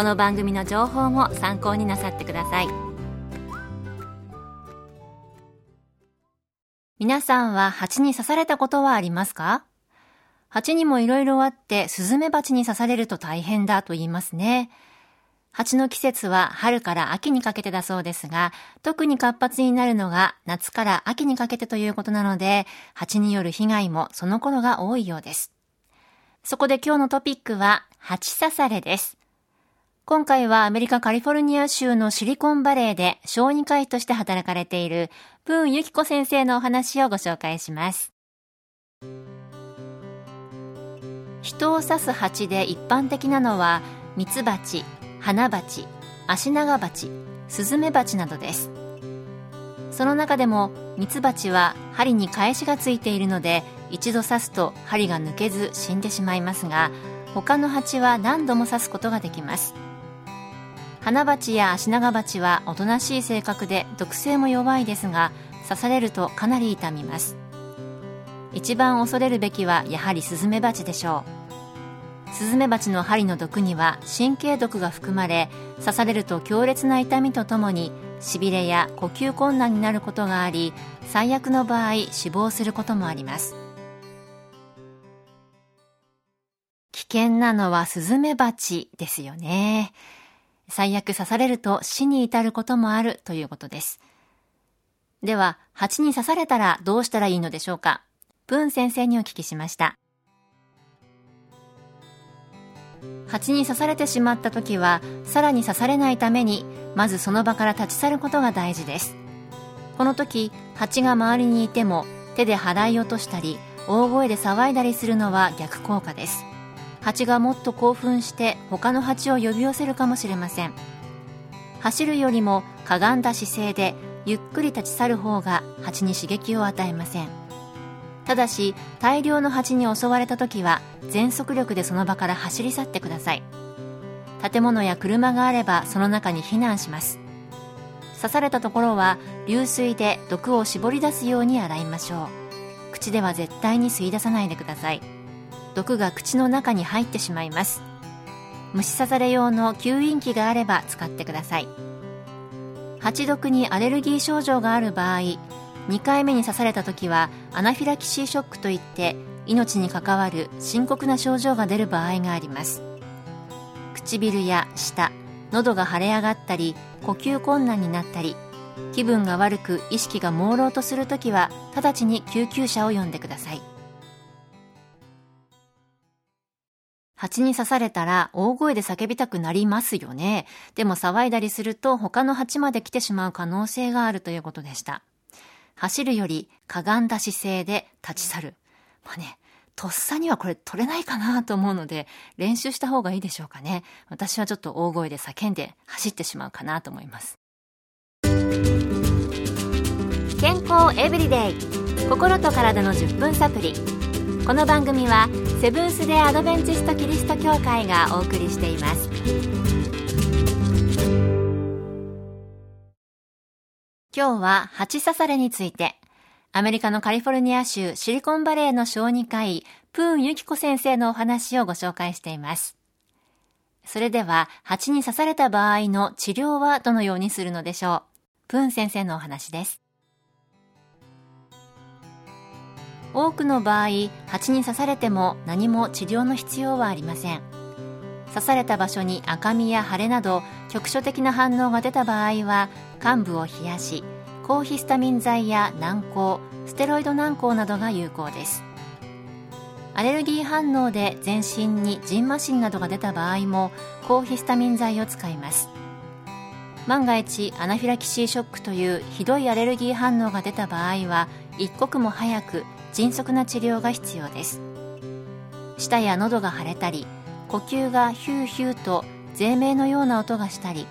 この番組の情報も参考になさってください皆さんは蜂に刺されたことはありますか？蜂にもいろいろあってスズメバチに刺されると大変だと言いますね蜂の季節は春から秋にかけてだそうですが、特に活発になるのが夏から秋にかけてということなので、蜂による被害もその頃が多いようです。そこで今日のトピックは、蜂刺されです。今回はアメリカカリフォルニア州のシリコンバレーで小児科医として働かれているプーンユキコ先生のお話をご紹介します。人を刺す蜂で一般的なのは、ミツバチ、花鉢アシナガバチスズメバチなどですその中でもミツバチは針に返しがついているので一度刺すと針が抜けず死んでしまいますが他の蜂は何度も刺すことができます花鉢やアシナガバチはおとなしい性格で毒性も弱いですが刺されるとかなり痛みます。一番恐れるべきはやはりスズメバチでしょう。スズメバチの針の毒には神経毒が含まれ刺されると強烈な痛みとともにしびれや呼吸困難になることがあり最悪の場合死亡することもあります。危険なのはスズメバチですよね。最悪刺されると死に至ることもあるということです。では蜂に刺されたらどうしたらいいのでしょうか？プン先生にお聞きしました。蜂に刺されてしまった時はさらに刺されないためにまずその場から立ち去ることが大事です。この時蜂が周りにいても手で払い落としたり大声で騒いだりするのは逆効果です。蜂がもっと興奮して他の蜂を呼び寄せるかもしれません。走るよりもかがんだ姿勢でゆっくり立ち去る方が蜂に刺激を与えません。ただし大量の蜂に襲われた時は全速力でその場から走り去ってください。建物や車があればその中に避難します。刺されたところは流水で毒を絞り出すように洗いましょう。口では絶対に吸い出さないでください。毒が口の中に入ってしまいます。虫刺され用の吸引器があれば使ってください。蜂毒にアレルギー症状がある場合2回目に刺された時はアナフィラキシーショックといって命に関わる深刻な症状が出る場合があります。唇や舌喉が腫れ上がったり呼吸困難になったり気分が悪く意識が朦朧とするときは直ちに救急車を呼んでください。蜂に刺されたら大声で叫びたくなりますよねでも騒いだりすると他の蜂まで来てしまう可能性があるということでした走るよりかがんだ姿勢で立ち去る。まあね、とっさにはこれ取れないかなと思うので、練習した方がいいでしょうかね。私はちょっと大声で叫んで走ってしまうかなと思います。健康エブリデイ心と体の10分サプリこの番組はセブンス・デ・アドベンチスト・キリスト教会がお送りしています今日は蜂刺されについて、アメリカのカリフォルニア州シリコンバレーの小児科医、プーンユキコ先生のお話をご紹介しています。それでは、蜂に刺された場合の治療はどのようにするのでしょう？プーン先生のお話です。多くの場合、蜂に刺されても何も治療の必要はありません。刺された場所に赤みや腫れなど局所的な反応が出た場合は患部を冷やし抗ヒスタミン剤や軟膏ステロイド軟膏などが有効ですアレルギー反応で全身にジンマシンなどが出た場合も抗ヒスタミン剤を使います万が一アナフィラキシーショックというひどいアレルギー反応が出た場合は一刻も早く迅速な治療が必要です。舌や喉が腫れたり呼吸がヒューヒューと税鳴のような音がしたり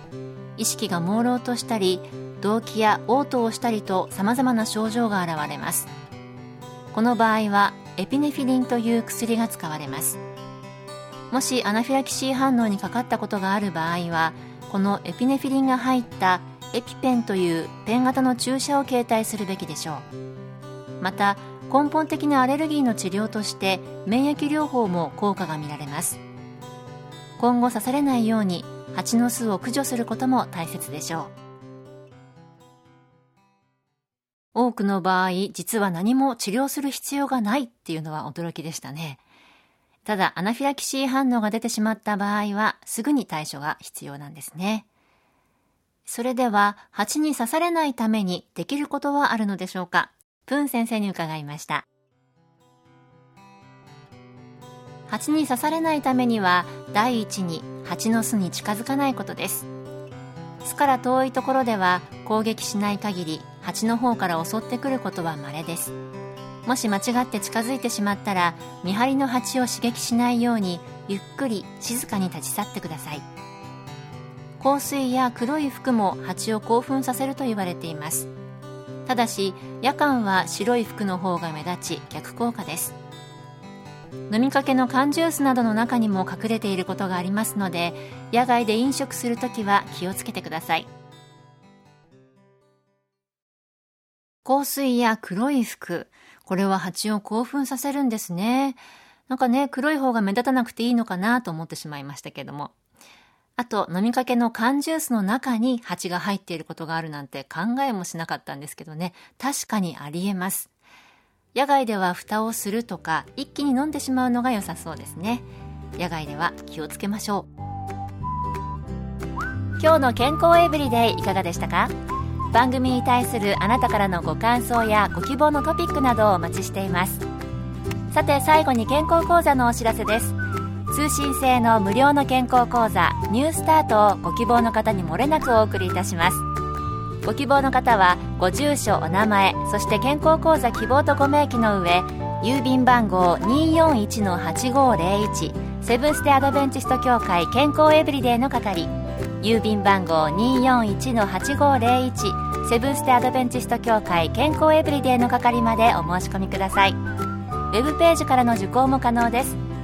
意識が朦朧としたり動悸や嘔吐をしたりとさまざまな症状が現れます。この場合はエピネフィリンという薬が使われます。もしアナフィラキシー反応にかかったことがある場合はこのエピネフィリンが入ったエピペンというペン型の注射を携帯するべきでしょう。また根本的なアレルギーの治療として免疫療法も効果が見られます。今後刺されないように蜂の巣を駆除することも大切でしょう。多くの場合実は何も治療する必要がないっていうのは驚きでしたね。ただアナフィラキシー反応が出てしまった場合はすぐに対処が必要なんですね。それでは蜂に刺されないためにできることはあるのでしょうか？プン先生に伺いました蜂に刺されないためには第一に蜂の巣に近づかないことです巣から遠いところでは攻撃しない限り蜂の方から襲ってくることは稀ですもし間違って近づいてしまったら見張りの蜂を刺激しないようにゆっくり静かに立ち去ってください香水や黒い服も蜂を興奮させると言われていますただし夜間は白い服の方が目立ち逆効果です。飲みかけの缶ジュースなどの中にも隠れていることがありますので野外で飲食するときは気をつけてください。香水や黒い服。これは蜂を興奮させるんですね。なんかね黒い方が目立たなくていいのかなと思ってしまいましたけども。あと飲みかけの缶ジュースの中に蜂が入っていることがあるなんて考えもしなかったんですけどね。確かにありえます。野外では蓋をするとか一気に飲んでしまうのが良さそうですね。野外では気をつけましょう。今日の健康エブリデイいかがでしたか？番組に対するあなたからのご感想やご希望のトピックなどをお待ちしています。さて最後に健康講座のお知らせです。通信制の無料の健康講座ニュースタートをご希望の方にもれなくお送りいたします。ご希望の方はご住所お名前そして健康講座希望とご明記の上郵便番号241-8501セブンステアドベンチスト協会健康エブリデイの係。郵便番号241-8501セブンステアドベンチスト協会健康エブリデイの係までお申し込みください。ウェブページからの受講も可能です。